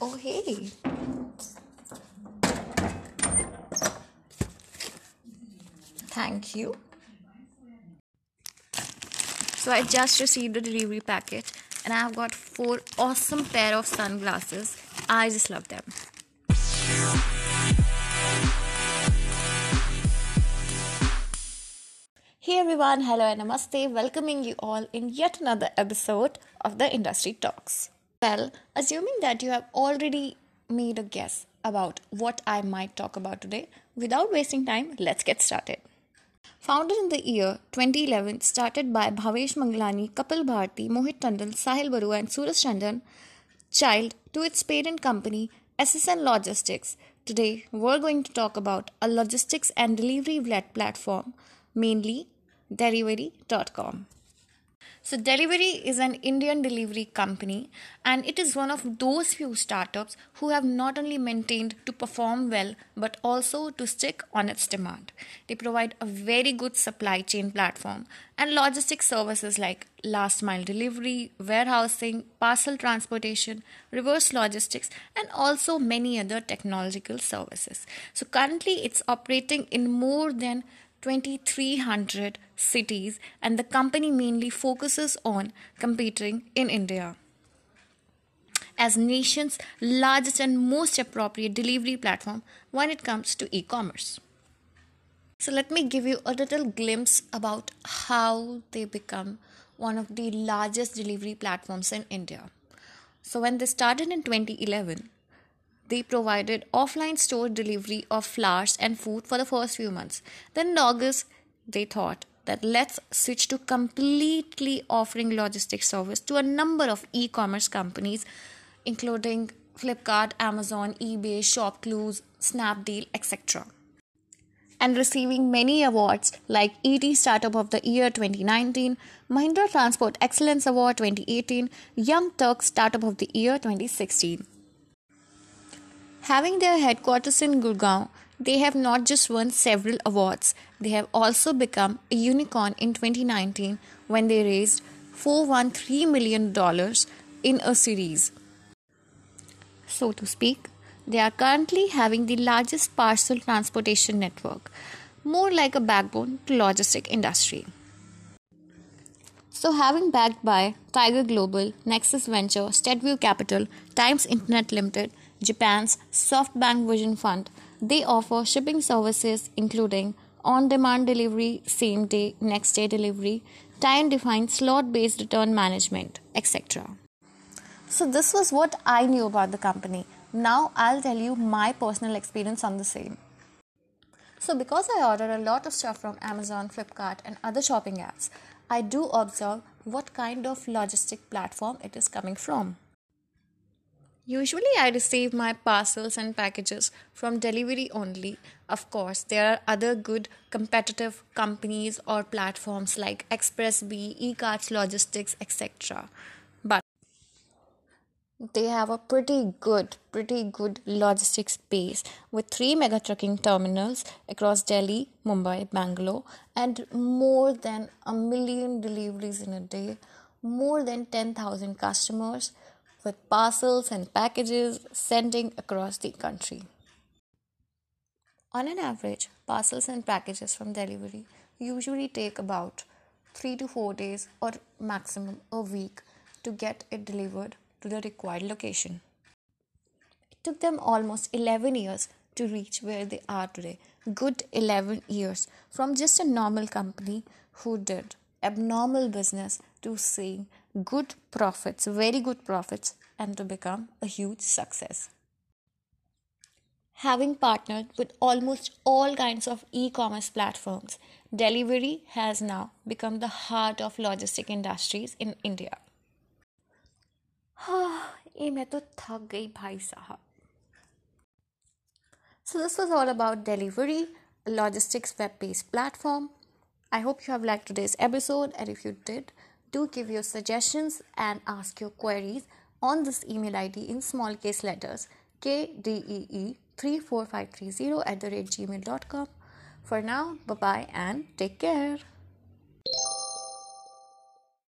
Oh, hey. Thank you. So I just received a delivery package and I've got four awesome pair of sunglasses. I just love them. Hey everyone, hello and namaste. Welcoming you all in yet another episode of the Industry Talks. Well, assuming that you have already made a guess about what I might talk about today, without wasting time, let's get started. Founded in the year 2011, started by Bhavesh Manglani, Kapil Bharti, Mohit Tandon, Sahil Barua, and Suraj Chandan, child to its parent company, SSN Logistics. Today, we're going to talk about a logistics and delivery platform, mainly Delhivery.com. So, Delhivery is an Indian delivery company and it is one of those few startups who have not only maintained to perform well but also to stick on its demand. They provide a very good supply chain platform and logistic services like last mile delivery, warehousing, parcel transportation, reverse logistics, and also many other technological services. So, currently, it's operating in more than 2300 cities and the company mainly focuses on competing in India as nation's largest and most appropriate delivery platform when it comes to e-commerce. So let me give you a little glimpse about how they become one of the largest delivery platforms in India. So when they started in 2011, they provided offline store delivery of flowers and food for the first few months. Then in August, they thought that let's switch to completely offering logistics service to a number of e-commerce companies, including Flipkart, Amazon, eBay, ShopClues, Snapdeal, etc. And receiving many awards like ET Startup of the Year 2019, Mahindra Transport Excellence Award 2018, Young Turk Startup of the Year 2016. Having their headquarters in Gurgaon, they have not just won several awards, they have also become a unicorn in 2019 when they raised $413 million in a series. So to speak, they are currently having the largest parcel transportation network, more like a backbone to logistic industry. So, having backed by Tiger Global, Nexus Venture, SteadView Capital, Times Internet Limited, Japan's SoftBank Vision Fund. They offer shipping services including on demand delivery, same day, next day delivery, time defined slot based return management, etc. So, this was what I knew about the company. Now, I'll tell you my personal experience on the same. So, because I order a lot of stuff from Amazon, Flipkart, and other shopping apps, I do observe what kind of logistic platform it is coming from. Usually, I receive my parcels and packages from Delhivery only. Of course, there are other good competitive companies or platforms like XpressBee, Ekarts Logistics, etc. But they have a pretty good, pretty good logistics base with three mega trucking terminals across Delhi, Mumbai, Bangalore, and more than a million deliveries in a day, more than 10,000 customers with parcels and packages sending across the country. On an average, parcels and packages from Delhivery usually take about 3 to 4 days or maximum a week to get it delivered to the required location. It took them almost 11 years to reach where they are today. Good 11 years from just a normal company who did abnormal business to see good profits, very good profits, and to become a huge success. Having partnered with almost all kinds of e commerce platforms, Delhivery has now become the heart of logistic industries in India. ये मैं तो थक गई भाई साहब So, this was all about Delhivery, logistics web based platform, I hope you have liked today's episode and if you did, do give your suggestions and ask your queries on this email ID in small case letters kdee34530 at the rate gmail.com. For now, bye bye and take care.